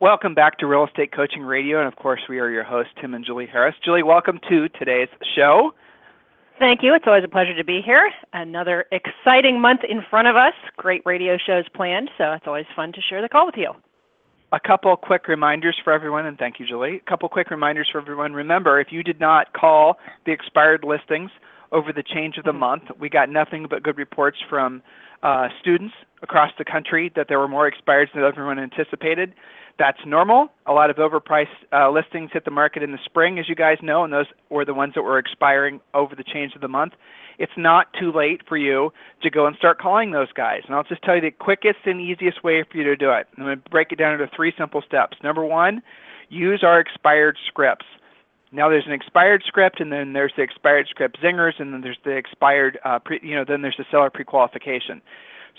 Welcome back to Real Estate Coaching Radio, and of course, we are your hosts, Tim and Julie Harris. Julie, welcome to today's show. Thank you. It's always a pleasure to be here. Another exciting month in front of us. Great radio shows planned, so it's always fun to share the call with you. A couple quick reminders for everyone, and thank you, Julie. A couple quick reminders for everyone. Remember, if you did not call the expired listings over the change of the mm-hmm. month, we got nothing but good reports from uh, students across the country that there were more expireds than everyone anticipated. That's normal. A lot of overpriced uh, listings hit the market in the spring, as you guys know, and those were the ones that were expiring over the change of the month. It's not too late for you to go and start calling those guys. And I'll just tell you the quickest and easiest way for you to do it. I'm going to break it down into three simple steps. Number one, use our expired scripts. Now there's an expired script, and then there's the expired script zingers, and then there's the expired, uh, pre, you know, then there's the seller pre-qualification.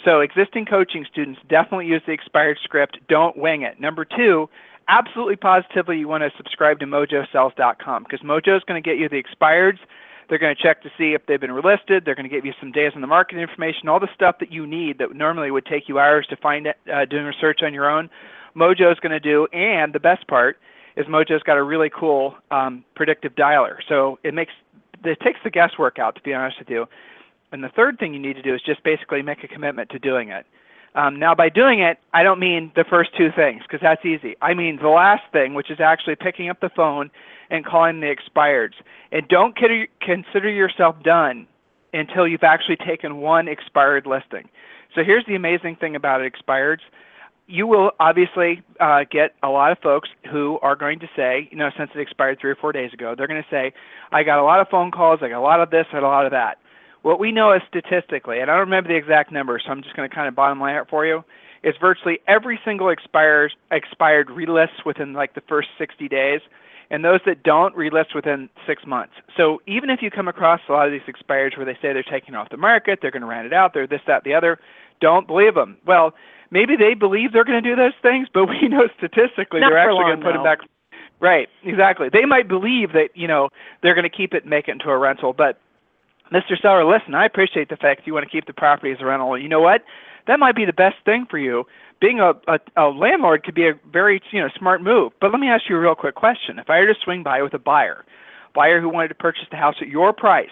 So existing coaching students definitely use the expired script. Don't wing it. Number two, absolutely positively you want to subscribe to mojosells.com because Mojo is going to get you the expireds. They're going to check to see if they've been relisted. They're going to give you some days on the market information, all the stuff that you need that normally would take you hours to find it, uh, doing research on your own. Mojo is going to do, and the best part is Mojo's got a really cool um, predictive dialer. So it makes it takes the guesswork out. To be honest with you, and the third thing you need to do is just basically make a commitment to doing it. Um, now, by doing it, I don't mean the first two things because that's easy. I mean the last thing, which is actually picking up the phone and calling the expireds. And don't consider yourself done until you've actually taken one expired listing. So here's the amazing thing about it, expireds. You will obviously uh, get a lot of folks who are going to say, you know, since it expired three or four days ago, they're going to say, I got a lot of phone calls, I got a lot of this, got a lot of that. What we know is statistically, and I don't remember the exact number, so I'm just going to kind of bottom line it for you, is virtually every single expires, expired relists within like the first 60 days, and those that don't relist within six months. So even if you come across a lot of these expireds where they say they're taking off the market, they're going to rent it out, they're this, that, the other, don't believe them. Well, maybe they believe they're going to do those things, but we know statistically Not they're actually going to put them back. Right, exactly. They might believe that you know they're going to keep it and make it into a rental, but Mr. Seller, listen, I appreciate the fact you want to keep the property as a rental. You know what? That might be the best thing for you. Being a, a, a landlord could be a very you know smart move. But let me ask you a real quick question. If I were to swing by with a buyer, buyer who wanted to purchase the house at your price,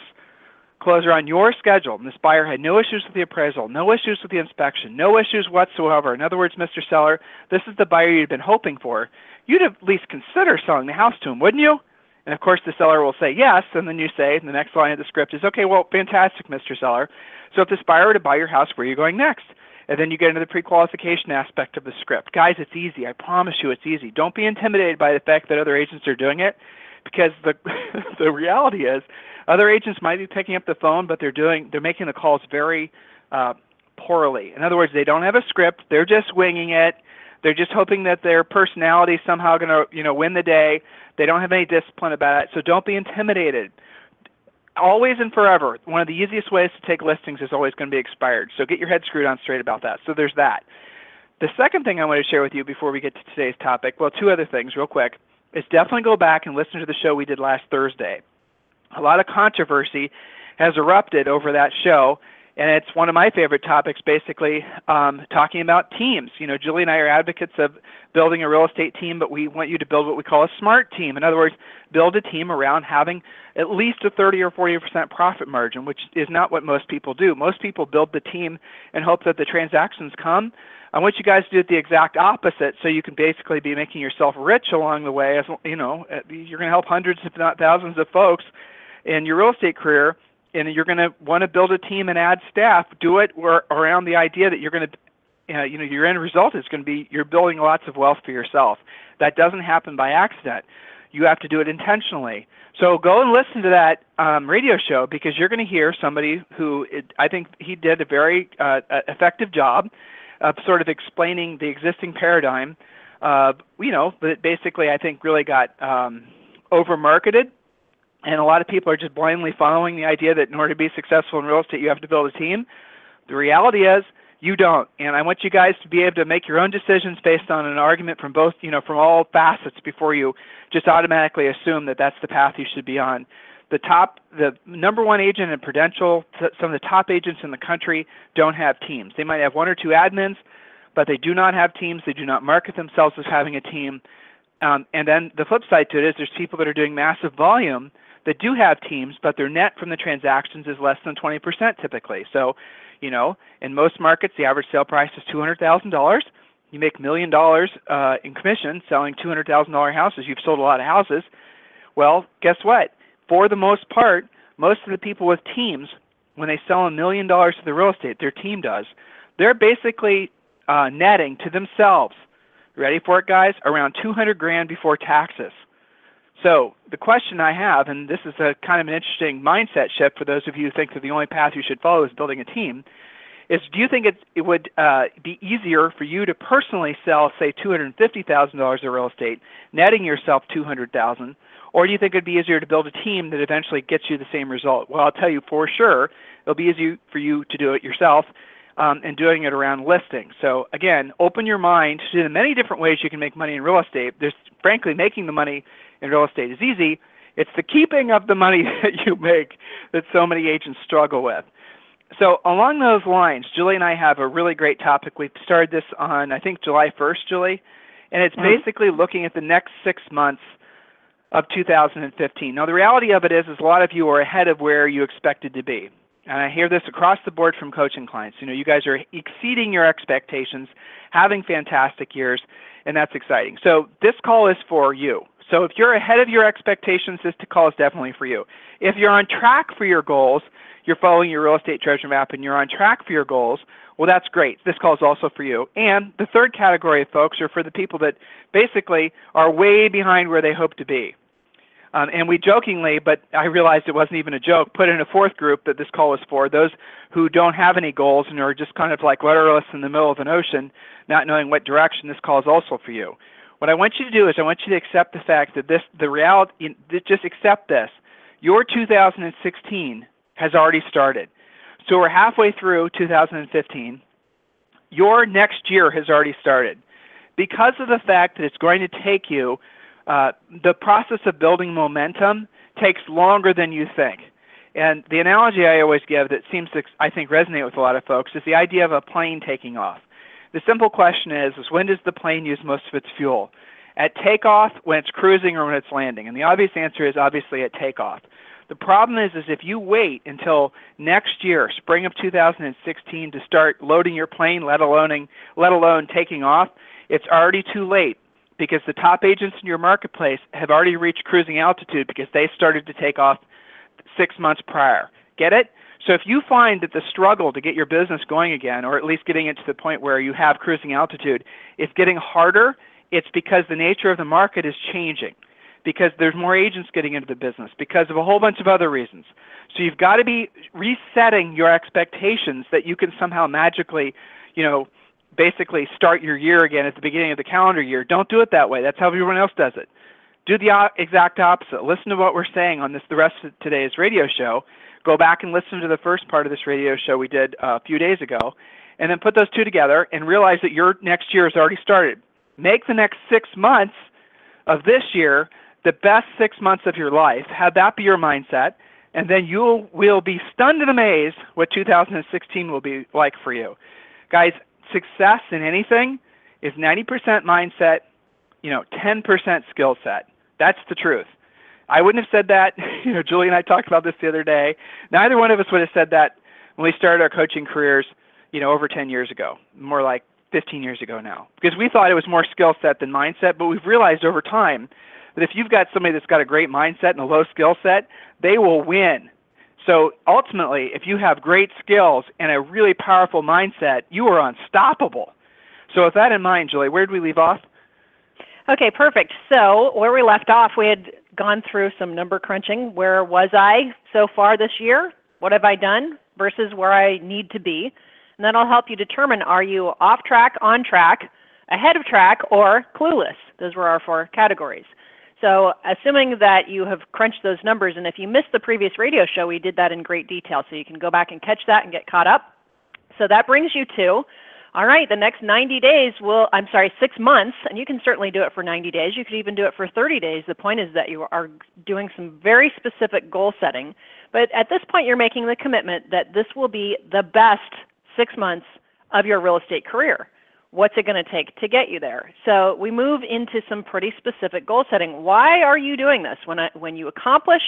closer on your schedule, and this buyer had no issues with the appraisal, no issues with the inspection, no issues whatsoever. In other words, Mr. Seller, this is the buyer you'd been hoping for. You'd at least consider selling the house to him, wouldn't you? And of course, the seller will say yes, and then you say, and the next line of the script is, okay, well, fantastic, Mr. Seller. So if this buyer were to buy your house, where are you going next? And then you get into the pre-qualification aspect of the script. Guys, it's easy. I promise you it's easy. Don't be intimidated by the fact that other agents are doing it because the the reality is other agents might be picking up the phone, but they're doing they're making the calls very uh, poorly. In other words, they don't have a script. They're just winging it. They're just hoping that their personality is somehow going to, you know, win the day. They don't have any discipline about it. So don't be intimidated. Always and forever, one of the easiest ways to take listings is always going to be expired. So get your head screwed on straight about that. So there's that. The second thing I want to share with you before we get to today's topic, well, two other things real quick, is definitely go back and listen to the show we did last Thursday. A lot of controversy has erupted over that show and it's one of my favorite topics basically um, talking about teams. You know julie and i are advocates of building a real estate team but we want you to build what we call a smart team. In other words build a team around having at least a 30 or 40 percent profit margin which is not what most people do. Most people build the team and hope that the transactions come I want you guys to do the exact opposite, so you can basically be making yourself rich along the way. As you know, you're going to help hundreds, if not thousands, of folks in your real estate career and you're going to want to build a team and add staff, do it around the idea that you're going to, uh, you know, your end result is going to be you're building lots of wealth for yourself. That doesn't happen by accident. You have to do it intentionally. So go and listen to that um, radio show because you're going to hear somebody who it, I think he did a very uh, effective job of sort of explaining the existing paradigm uh, you know, but basically I think really got um, over marketed. And a lot of people are just blindly following the idea that in order to be successful in real estate, you have to build a team. The reality is, you don't. And I want you guys to be able to make your own decisions based on an argument from both, you know, from all facets before you just automatically assume that that's the path you should be on. The top, the number one agent in Prudential, some of the top agents in the country don't have teams. They might have one or two admins, but they do not have teams. They do not market themselves as having a team. Um, and then the flip side to it is there's people that are doing massive volume that do have teams, but their net from the transactions is less than 20% typically. So you know, in most markets, the average sale price is two hundred thousand dollars. You make a million dollars uh, in commission selling two hundred thousand dollar houses. You've sold a lot of houses. Well, guess what? For the most part, most of the people with teams, when they sell a million dollars to the real estate, their team does. They're basically uh, netting to themselves. Ready for it, guys? Around 200 grand before taxes. So the question I have, and this is a kind of an interesting mindset shift for those of you who think that the only path you should follow is building a team, is do you think it, it would uh, be easier for you to personally sell, say, $250,000 of real estate, netting yourself 200000 or do you think it'd be easier to build a team that eventually gets you the same result? Well, I'll tell you for sure, it'll be easier for you to do it yourself um, and doing it around listings. So again, open your mind to the many different ways you can make money in real estate. There's frankly making the money in real estate is easy. It's the keeping of the money that you make that so many agents struggle with. So along those lines, Julie and I have a really great topic. We started this on I think July 1st, Julie, and it's mm-hmm. basically looking at the next six months of 2015. Now the reality of it is, is a lot of you are ahead of where you expected to be. And I hear this across the board from coaching clients. You know, you guys are exceeding your expectations, having fantastic years, and that's exciting. So this call is for you. So if you're ahead of your expectations, this call is definitely for you. If you're on track for your goals, you're following your real estate treasure map and you're on track for your goals, well, that's great. This call is also for you. And the third category of folks are for the people that basically are way behind where they hope to be. Um, and we jokingly, but I realized it wasn't even a joke, put in a fourth group that this call was for those who don't have any goals and are just kind of like rudderless in the middle of an ocean, not knowing what direction. This call is also for you. What I want you to do is I want you to accept the fact that this, the reality, just accept this. Your 2016 has already started. So we're halfway through 2015. Your next year has already started. Because of the fact that it's going to take you, uh, the process of building momentum takes longer than you think. And the analogy I always give that seems to, I think, resonate with a lot of folks is the idea of a plane taking off. The simple question is, is when does the plane use most of its fuel? At takeoff, when it's cruising, or when it's landing? And the obvious answer is obviously at takeoff. The problem is, is if you wait until next year, spring of 2016, to start loading your plane, let alone let alone taking off, it's already too late because the top agents in your marketplace have already reached cruising altitude because they started to take off six months prior. Get it? So if you find that the struggle to get your business going again, or at least getting it to the point where you have cruising altitude, is getting harder, it's because the nature of the market is changing, because there's more agents getting into the business, because of a whole bunch of other reasons. So you've got to be resetting your expectations that you can somehow magically, you know, basically start your year again at the beginning of the calendar year. Don't do it that way. That's how everyone else does it. Do the exact opposite. Listen to what we're saying on this the rest of today's radio show go back and listen to the first part of this radio show we did uh, a few days ago, and then put those two together and realize that your next year has already started. Make the next six months of this year the best six months of your life. Have that be your mindset, and then you will be stunned and amazed what 2016 will be like for you. Guys, success in anything is 90% mindset, you know, 10% skill set. That's the truth. I wouldn't have said that. You know, Julie and I talked about this the other day. Neither one of us would have said that when we started our coaching careers, you know, over 10 years ago, more like 15 years ago now, because we thought it was more skill set than mindset. But we've realized over time that if you've got somebody that's got a great mindset and a low skill set, they will win. So ultimately, if you have great skills and a really powerful mindset, you are unstoppable. So with that in mind, Julie, where did we leave off? Okay, perfect. So where we left off, we had gone through some number crunching. Where was I so far this year? What have I done versus where I need to be? And that'll help you determine are you off track, on track, ahead of track or clueless. Those were our four categories. So, assuming that you have crunched those numbers, and if you missed the previous radio show, we did that in great detail, so you can go back and catch that and get caught up. So, that brings you to all right, the next 90 days will, I'm sorry, six months, and you can certainly do it for 90 days. You could even do it for 30 days. The point is that you are doing some very specific goal setting. But at this point, you're making the commitment that this will be the best six months of your real estate career. What's it going to take to get you there? So we move into some pretty specific goal setting. Why are you doing this? When, I, when you accomplish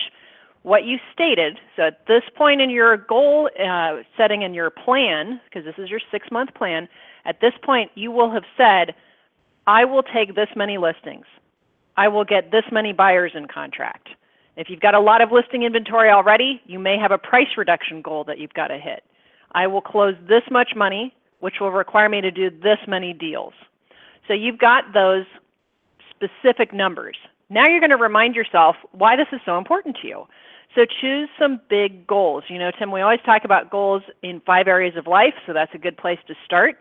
what you stated, so at this point in your goal uh, setting and your plan, because this is your six month plan, at this point you will have said, I will take this many listings. I will get this many buyers in contract. If you've got a lot of listing inventory already, you may have a price reduction goal that you've got to hit. I will close this much money, which will require me to do this many deals. So you've got those specific numbers. Now you're going to remind yourself why this is so important to you. So choose some big goals. You know, Tim, we always talk about goals in five areas of life, so that's a good place to start.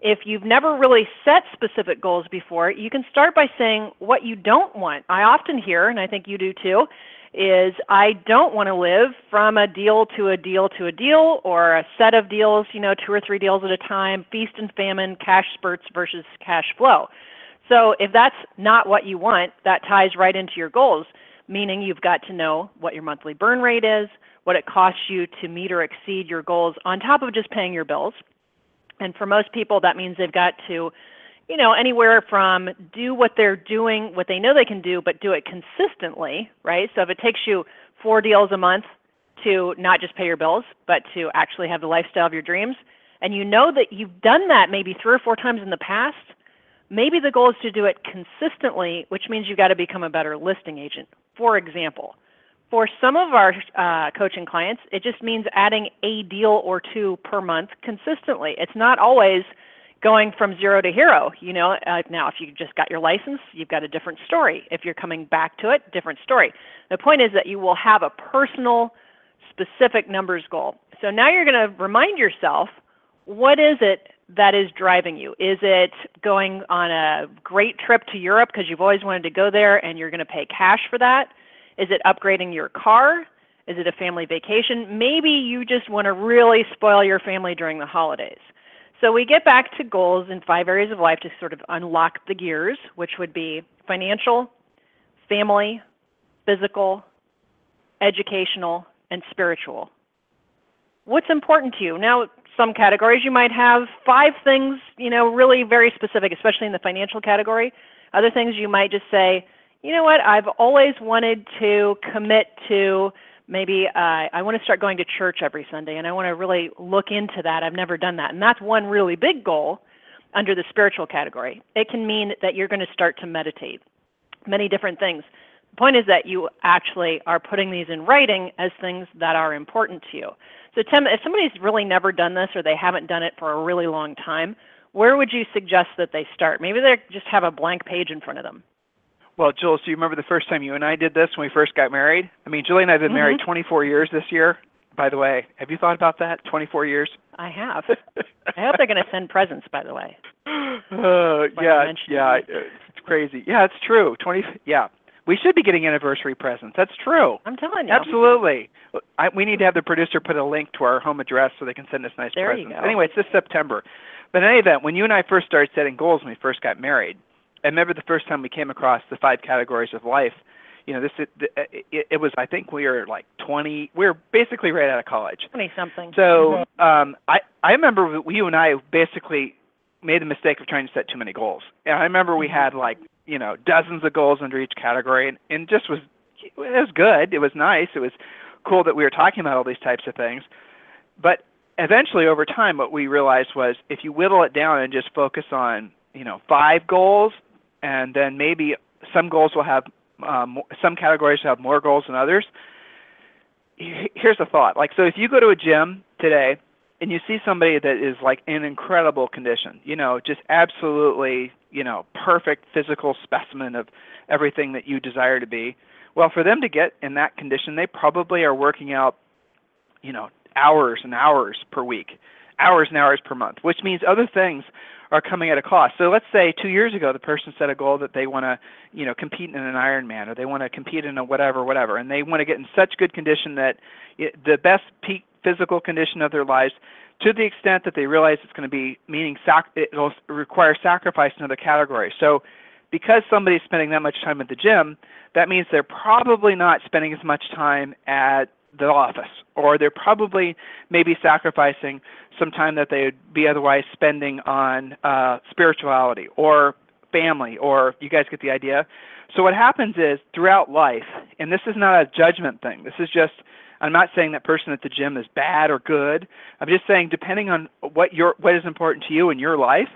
If you've never really set specific goals before, you can start by saying what you don't want. I often hear, and I think you do too, is I don't want to live from a deal to a deal to a deal or a set of deals, you know, two or three deals at a time, feast and famine, cash spurts versus cash flow. So if that's not what you want, that ties right into your goals meaning you've got to know what your monthly burn rate is, what it costs you to meet or exceed your goals on top of just paying your bills. And for most people, that means they've got to, you know, anywhere from do what they're doing, what they know they can do, but do it consistently, right? So if it takes you four deals a month to not just pay your bills, but to actually have the lifestyle of your dreams, and you know that you've done that maybe three or four times in the past, maybe the goal is to do it consistently, which means you've got to become a better listing agent for example, for some of our uh, coaching clients, it just means adding a deal or two per month consistently. It's not always going from zero to hero. You know, uh, now if you just got your license, you've got a different story. If you're coming back to it, different story. The point is that you will have a personal, specific numbers goal. So now you're going to remind yourself, what is it that is driving you? Is it going on a great trip to Europe because you've always wanted to go there and you're going to pay cash for that? Is it upgrading your car? Is it a family vacation? Maybe you just want to really spoil your family during the holidays. So we get back to goals in five areas of life to sort of unlock the gears, which would be financial, family, physical, educational, and spiritual. What's important to you? Now, some categories you might have five things, you know, really very specific, especially in the financial category. Other things you might just say, you know what, I've always wanted to commit to maybe uh, I want to start going to church every Sunday and I want to really look into that. I've never done that. And that's one really big goal under the spiritual category. It can mean that you're going to start to meditate. Many different things. The point is that you actually are putting these in writing as things that are important to you. So, Tim, if somebody's really never done this or they haven't done it for a really long time, where would you suggest that they start? Maybe they just have a blank page in front of them. Well, Jules, do you remember the first time you and I did this when we first got married? I mean, Julie and I have been mm-hmm. married 24 years this year. By the way, have you thought about that? 24 years? I have. I hope they're going to send presents. By the way. Uh, yeah, yeah, it's crazy. Yeah, it's true. 20. Yeah, we should be getting anniversary presents. That's true. I'm telling you. Absolutely. I, we need to have the producer put a link to our home address so they can send us nice there presents. You go. Anyway, it's this September. But in any event, when you and I first started setting goals when we first got married, I remember the first time we came across the five categories of life. You know, this it, it, it was I think we were like 20. We were basically right out of college. 20 something. So um, I I remember you and I basically made the mistake of trying to set too many goals. And I remember we mm-hmm. had like you know dozens of goals under each category, and, and just was it was good. It was nice. It was cool that we were talking about all these types of things. But eventually, over time, what we realized was if you whittle it down and just focus on you know five goals, and then maybe some goals will have um, some categories will have more goals than others. Here's a thought: like so, if you go to a gym today and you see somebody that is like in incredible condition, you know, just absolutely, you know, perfect physical specimen of everything that you desire to be. Well, for them to get in that condition, they probably are working out, you know, hours and hours per week. hours and hours per month, which means other things are coming at a cost. So let's say two years ago the person set a goal that they want to, you know, compete in an Ironman or they want to compete in a whatever, whatever, and they want to get in such good condition that it, the best peak physical condition of their lives to the extent that they realize it's going to be meaning sac- it'll require sacrifice in other categories. So because somebody's spending that much time at the gym, that means they're probably not spending as much time at the office, or they're probably maybe sacrificing some time that they would be otherwise spending on uh, spirituality or family, or you guys get the idea. So what happens is throughout life, and this is not a judgment thing. This is just I'm not saying that person at the gym is bad or good. I'm just saying depending on what your what is important to you in your life,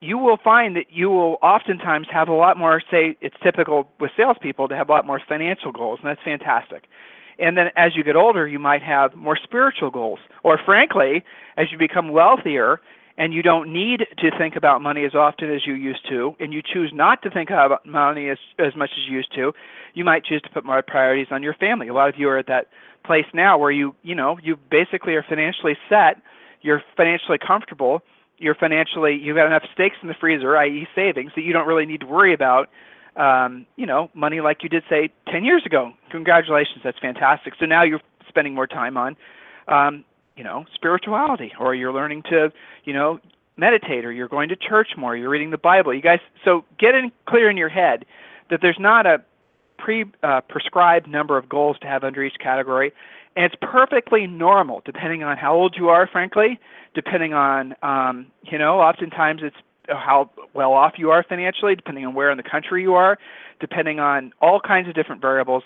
you will find that you will oftentimes have a lot more. Say it's typical with salespeople to have a lot more financial goals, and that's fantastic. And then as you get older, you might have more spiritual goals. Or frankly, as you become wealthier and you don't need to think about money as often as you used to, and you choose not to think about money as, as much as you used to, you might choose to put more priorities on your family. A lot of you are at that place now where you, you know, you basically are financially set, you're financially comfortable, you're financially, you've got enough steaks in the freezer, i.e. savings, that you don't really need to worry about um, you know, money like you did say 10 years ago. Congratulations, that's fantastic. So now you're spending more time on, um, you know, spirituality, or you're learning to, you know, meditate, or you're going to church more, you're reading the Bible. You guys, so get in clear in your head that there's not a pre-prescribed uh, number of goals to have under each category, and it's perfectly normal depending on how old you are, frankly, depending on, um, you know, oftentimes it's how well off you are financially, depending on where in the country you are, depending on all kinds of different variables.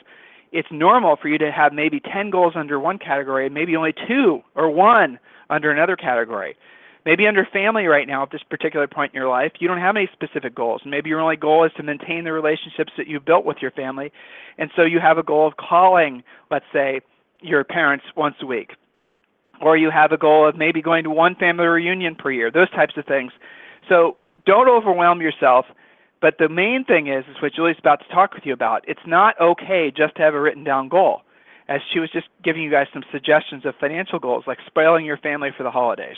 It's normal for you to have maybe 10 goals under one category and maybe only two or one under another category. Maybe under family right now, at this particular point in your life, you don't have any specific goals. Maybe your only goal is to maintain the relationships that you've built with your family. And so you have a goal of calling, let's say, your parents once a week. Or you have a goal of maybe going to one family reunion per year, those types of things. So don't overwhelm yourself. But the main thing is, is what Julie's about to talk with you about. It's not okay just to have a written down goal. As she was just giving you guys some suggestions of financial goals, like spoiling your family for the holidays.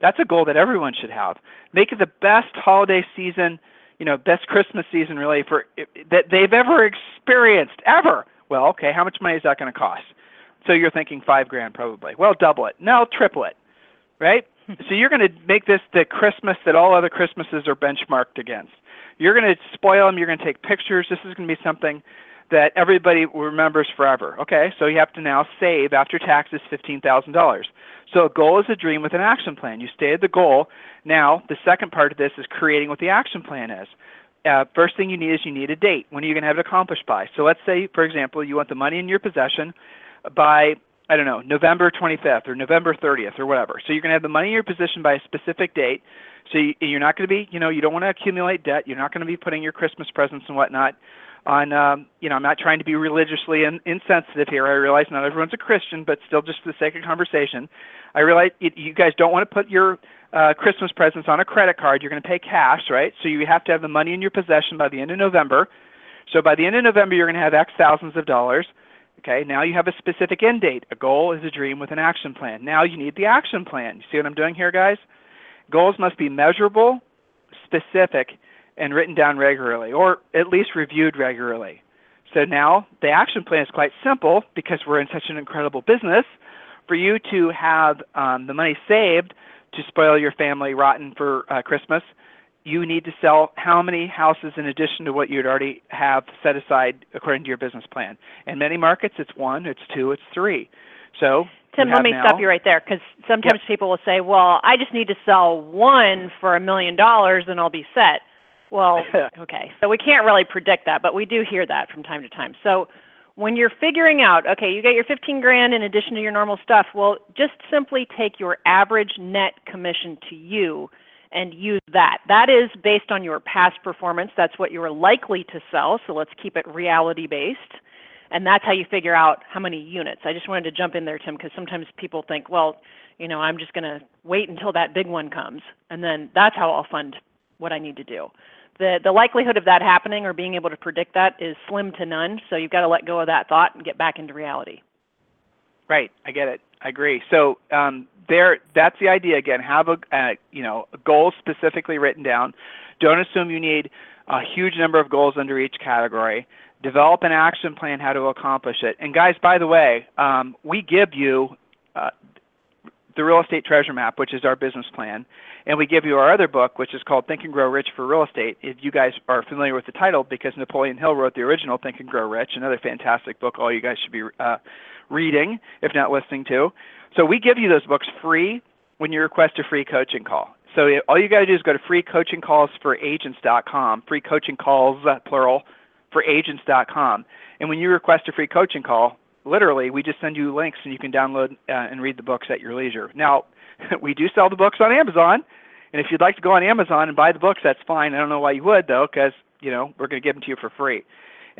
That's a goal that everyone should have. Make it the best holiday season, you know, best Christmas season really for that they've ever experienced ever. Well, okay, how much money is that going to cost? So you're thinking five grand probably. Well, double it. No, triple it, right? so you're going to make this the Christmas that all other Christmases are benchmarked against. You're going to spoil them. You're going to take pictures. This is going to be something that everybody remembers forever. Okay, so you have to now save after taxes $15,000. So a goal is a dream with an action plan. You stated the goal. Now, the second part of this is creating what the action plan is. Uh, first thing you need is you need a date. When are you going to have it accomplished by? So let's say, for example, you want the money in your possession by I don't know, November 25th or November 30th or whatever. So you're going to have the money in your position by a specific date. So you, you're not going to be, you know, you don't want to accumulate debt. You're not going to be putting your Christmas presents and whatnot on, um, you know, I'm not trying to be religiously in, insensitive here. I realize not everyone's a Christian, but still just for the sake of conversation. I realize it, you guys don't want to put your uh, Christmas presents on a credit card. You're going to pay cash, right? So you have to have the money in your possession by the end of November. So by the end of November, you're going to have X thousands of dollars. Okay, now you have a specific end date. A goal is a dream with an action plan. Now you need the action plan. You see what I'm doing here, guys? Goals must be measurable, specific, and written down regularly, or at least reviewed regularly. So now the action plan is quite simple because we're in such an incredible business. For you to have um, the money saved to spoil your family rotten for uh, Christmas, you need to sell how many houses in addition to what you'd already have set aside according to your business plan. In many markets, it's one, it's two, it's three. So, Tim, let me now, stop you right there because sometimes yep. people will say, "Well, I just need to sell one for a million dollars and I'll be set." Well, okay, so we can't really predict that, but we do hear that from time to time. So, when you're figuring out, okay, you get your 15 grand in addition to your normal stuff, well, just simply take your average net commission to you and use that. That is based on your past performance. That's what you are likely to sell. So let's keep it reality based. And that's how you figure out how many units. I just wanted to jump in there, Tim, because sometimes people think, well, you know, I'm just going to wait until that big one comes, and then that's how I'll fund what I need to do. The, the likelihood of that happening or being able to predict that is slim to none, so you've got to let go of that thought and get back into reality. Right, I get it. I agree. So um, there, that's the idea. Again, have a uh, you know a goal specifically written down. Don't assume you need a huge number of goals under each category. Develop an action plan how to accomplish it. And guys, by the way, um, we give you uh, the real estate treasure map, which is our business plan, and we give you our other book, which is called Think and Grow Rich for Real Estate. If you guys are familiar with the title, because Napoleon Hill wrote the original Think and Grow Rich, another fantastic book, all you guys should be uh, reading, if not listening to. So we give you those books free when you request a free coaching call. So all you got to do is go to freecoachingcallsforagents.com, free coaching calls, uh, plural, for agents.com. And when you request a free coaching call, literally, we just send you links and you can download uh, and read the books at your leisure. Now, we do sell the books on Amazon, and if you'd like to go on Amazon and buy the books, that's fine. I don't know why you would though, because you know we're going to give them to you for free.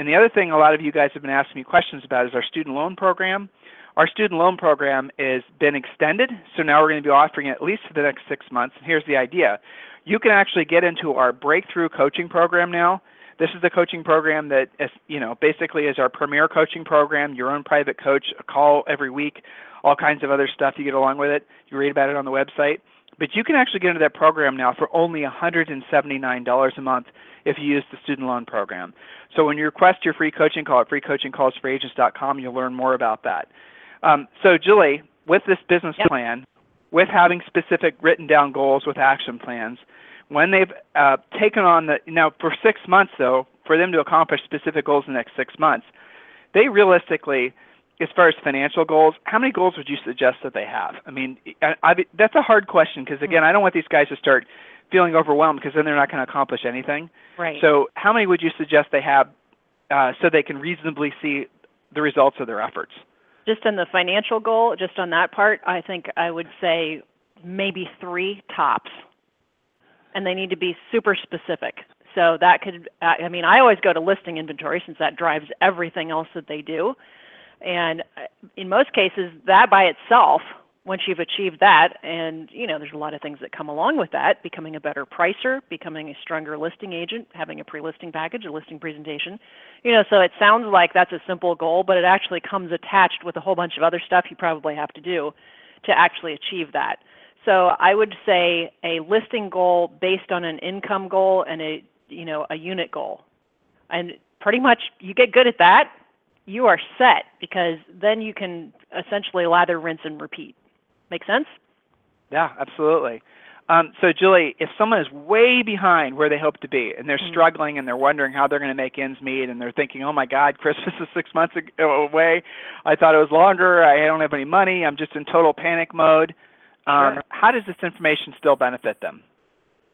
And the other thing a lot of you guys have been asking me questions about is our student loan program. Our student loan program has been extended, so now we're going to be offering it at least for the next six months. And here's the idea: you can actually get into our breakthrough coaching program now. This is the coaching program that, is, you know, basically is our premier coaching program. Your own private coach, a call every week, all kinds of other stuff you get along with it. You read about it on the website. But you can actually get into that program now for only $179 a month if you use the student loan program. So when you request your free coaching call at freecoachingcallsforagents.com, you'll learn more about that. Um, so Julie, with this business yep. plan, with having specific written down goals with action plans, when they've uh, taken on the now for six months though, for them to accomplish specific goals in the next six months, they realistically, as far as financial goals, how many goals would you suggest that they have? I mean, I, I, that's a hard question because again, I don't want these guys to start feeling overwhelmed because then they're not going to accomplish anything. Right. So, how many would you suggest they have uh, so they can reasonably see the results of their efforts? Just on the financial goal, just on that part, I think I would say maybe three tops and they need to be super specific. So that could, I mean, I always go to listing inventory since that drives everything else that they do. And uh, in most cases, that by itself, once you've achieved that, and you know, there's a lot of things that come along with that, becoming a better pricer, becoming a stronger listing agent, having a pre-listing package, a listing presentation. You know, so it sounds like that's a simple goal, but it actually comes attached with a whole bunch of other stuff you probably have to do to actually achieve that. So I would say a listing goal based on an income goal and a you know a unit goal, and pretty much you get good at that, you are set because then you can essentially lather, rinse, and repeat. Make sense? Yeah, absolutely. Um, so, Julie, if someone is way behind where they hope to be, and they're mm-hmm. struggling, and they're wondering how they're going to make ends meet, and they're thinking, "Oh my God, Christmas is six months away. I thought it was longer. I don't have any money. I'm just in total panic mode." Um, sure. How does this information still benefit them?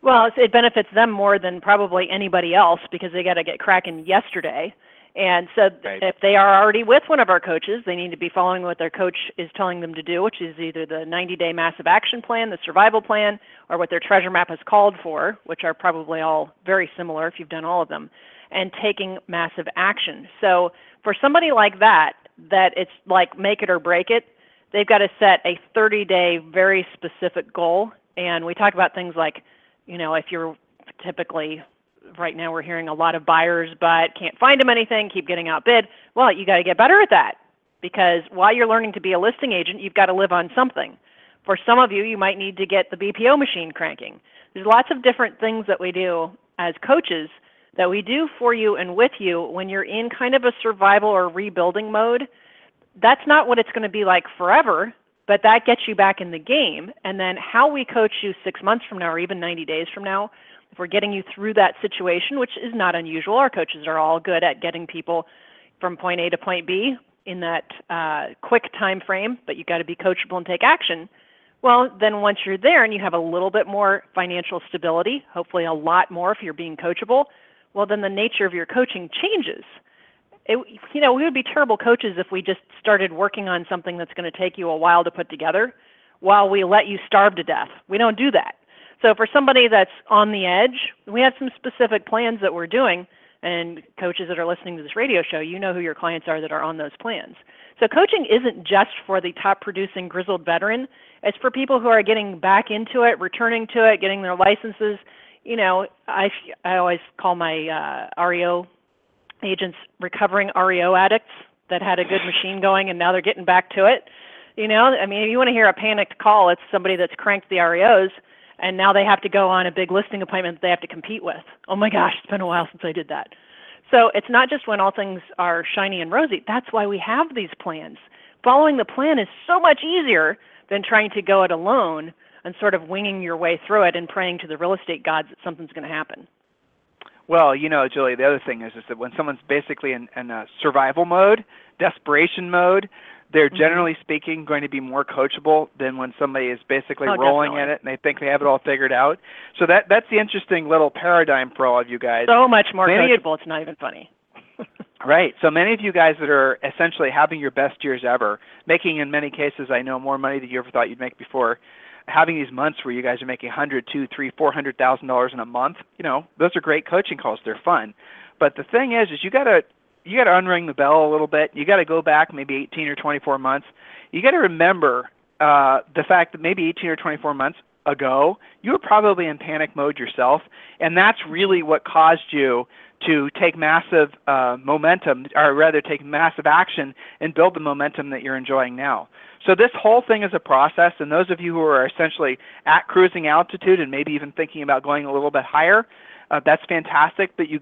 Well, it benefits them more than probably anybody else because they got to get cracking yesterday. And so, right. if they are already with one of our coaches, they need to be following what their coach is telling them to do, which is either the 90 day massive action plan, the survival plan, or what their treasure map has called for, which are probably all very similar if you've done all of them, and taking massive action. So, for somebody like that, that it's like make it or break it, they've got to set a 30 day very specific goal and we talk about things like you know if you're typically right now we're hearing a lot of buyers but can't find them anything keep getting outbid. Well you got to get better at that because while you're learning to be a listing agent you've got to live on something. For some of you you might need to get the bpo machine cranking. There's lots of different things that we do as coaches that we do for you and with you when you're in kind of a survival or rebuilding mode. That's not what it's going to be like forever, but that gets you back in the game. And then how we coach you six months from now or even 90 days from now, we're getting you through that situation, which is not unusual, our coaches are all good at getting people from point A to point B in that uh, quick time frame, but you've got to be coachable and take action. Well, then once you're there and you have a little bit more financial stability, hopefully a lot more if you're being coachable, well, then the nature of your coaching changes it, you know, we would be terrible coaches if we just started working on something that's going to take you a while to put together while we let you starve to death. We don't do that. So for somebody that's on the edge, we have some specific plans that we're doing. And coaches that are listening to this radio show, you know who your clients are that are on those plans. So coaching isn't just for the top producing grizzled veteran. It's for people who are getting back into it, returning to it, getting their licenses. You know, I, I always call my uh, REO agents recovering REO addicts that had a good machine going and now they're getting back to it. You know, I mean, if you want to hear a panicked call, it's somebody that's cranked the REOs and now they have to go on a big listing appointment that they have to compete with. Oh my gosh, it's been a while since I did that. So it's not just when all things are shiny and rosy. That's why we have these plans. Following the plan is so much easier than trying to go it alone and sort of winging your way through it and praying to the real estate gods that something's going to happen. Well, you know, Julie, the other thing is, is that when someone's basically in, in a survival mode, desperation mode, they're mm-hmm. generally speaking going to be more coachable than when somebody is basically oh, rolling definitely. in it and they think they have it all figured out. So that that's the interesting little paradigm for all of you guys. So much more Many coachable, it's not even funny. Right. So many of you guys that are essentially having your best years ever, making in many cases I know more money than you ever thought you'd make before, having these months where you guys are making hundred, two, three, four hundred thousand dollars in a month, you know, those are great coaching calls. They're fun. But the thing is, is you gotta you gotta unring the bell a little bit. You gotta go back maybe eighteen or twenty four months. You gotta remember uh, the fact that maybe eighteen or twenty four months ago you were probably in panic mode yourself, and that's really what caused you to take massive uh, momentum, or rather take massive action and build the momentum that you're enjoying now. So this whole thing is a process, and those of you who are essentially at cruising altitude and maybe even thinking about going a little bit higher, uh, that's fantastic. But you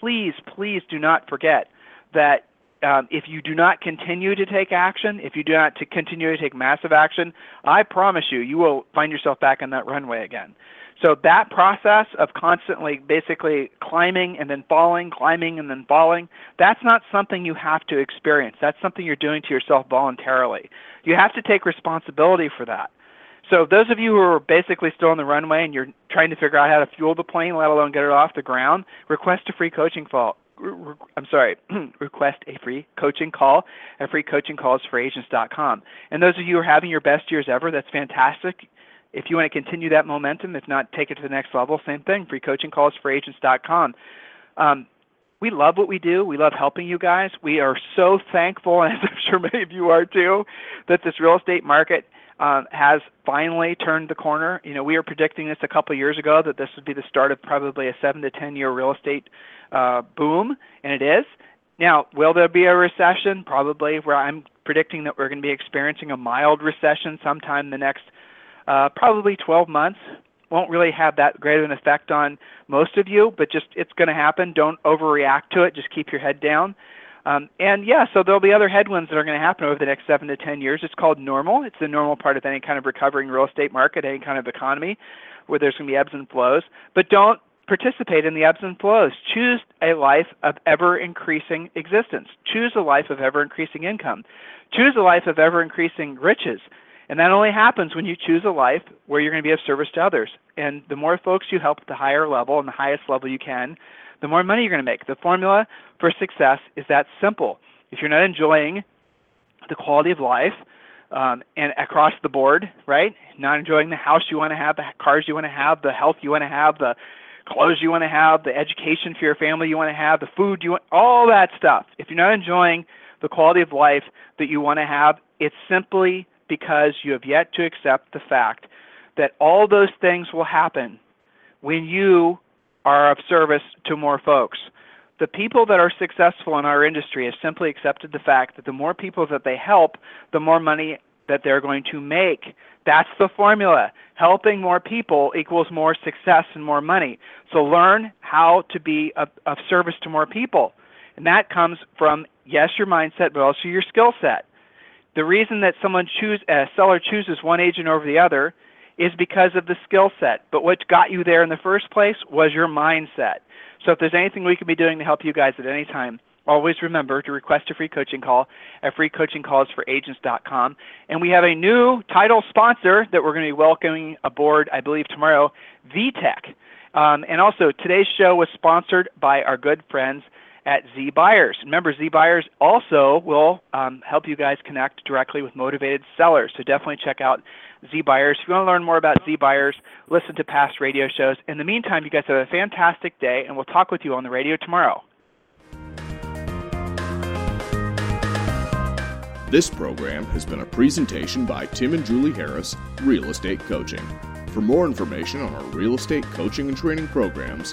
please, please do not forget that um, if you do not continue to take action, if you do not to continue to take massive action, I promise you, you will find yourself back on that runway again. So that process of constantly basically climbing and then falling, climbing and then falling, that's not something you have to experience. That's something you're doing to yourself voluntarily. You have to take responsibility for that. So those of you who are basically still on the runway and you're trying to figure out how to fuel the plane, let alone get it off the ground, request a free coaching call. I'm sorry, request a free coaching call at freecoachingcallsforagents.com. And those of you who are having your best years ever, that's fantastic. If you want to continue that momentum, if not take it to the next level, same thing, freecoachingcallsforagents.com. Um, we love what we do. We love helping you guys. We are so thankful, as I'm sure many of you are too, that this real estate market has finally turned the corner. You know, we were predicting this a couple of years ago that this would be the start of probably a seven to ten year real estate uh, boom, and it is. Now, will there be a recession? Probably. Where I'm predicting that we're going to be experiencing a mild recession sometime in the next uh, probably 12 months. Won't really have that great of an effect on most of you, but just it's going to happen. Don't overreact to it. Just keep your head down. Um, and yeah, so there'll be other headwinds that are going to happen over the next seven to ten years. It's called normal. It's the normal part of any kind of recovering real estate market, any kind of economy, where there's going to be ebbs and flows. But don't participate in the ebbs and flows. Choose a life of ever increasing existence. Choose a life of ever increasing income. Choose a life of ever increasing riches. And that only happens when you choose a life where you're going to be of service to others. And the more folks you help at the higher level and the highest level you can, the more money you're going to make. The formula for success is that simple. If you're not enjoying the quality of life um, and across the board, right? Not enjoying the house you want to have, the cars you want to have, the health you want to have, the clothes you want to have, the education for your family you want to have, the food you want, all that stuff. If you're not enjoying the quality of life that you want to have, it's simply because you have yet to accept the fact that all those things will happen when you are of service to more folks. The people that are successful in our industry have simply accepted the fact that the more people that they help, the more money that they're going to make. That's the formula. Helping more people equals more success and more money. So learn how to be of, of service to more people. And that comes from, yes, your mindset, but also your skill set. The reason that someone choose a seller chooses one agent over the other is because of the skill set. But what got you there in the first place was your mindset. So if there's anything we can be doing to help you guys at any time, always remember to request a free coaching call at freecoachingcallsforagents.com. And we have a new title sponsor that we're going to be welcoming aboard, I believe, tomorrow, VTech. Um, and also, today's show was sponsored by our good friends at Z Buyers. Remember, Z Buyers also will um, help you guys connect directly with motivated sellers. So definitely check out Z Buyers. If you want to learn more about Z Buyers, listen to past radio shows. In the meantime, you guys have a fantastic day, and we'll talk with you on the radio tomorrow. This program has been a presentation by Tim and Julie Harris, Real Estate Coaching. For more information on our real estate coaching and training programs,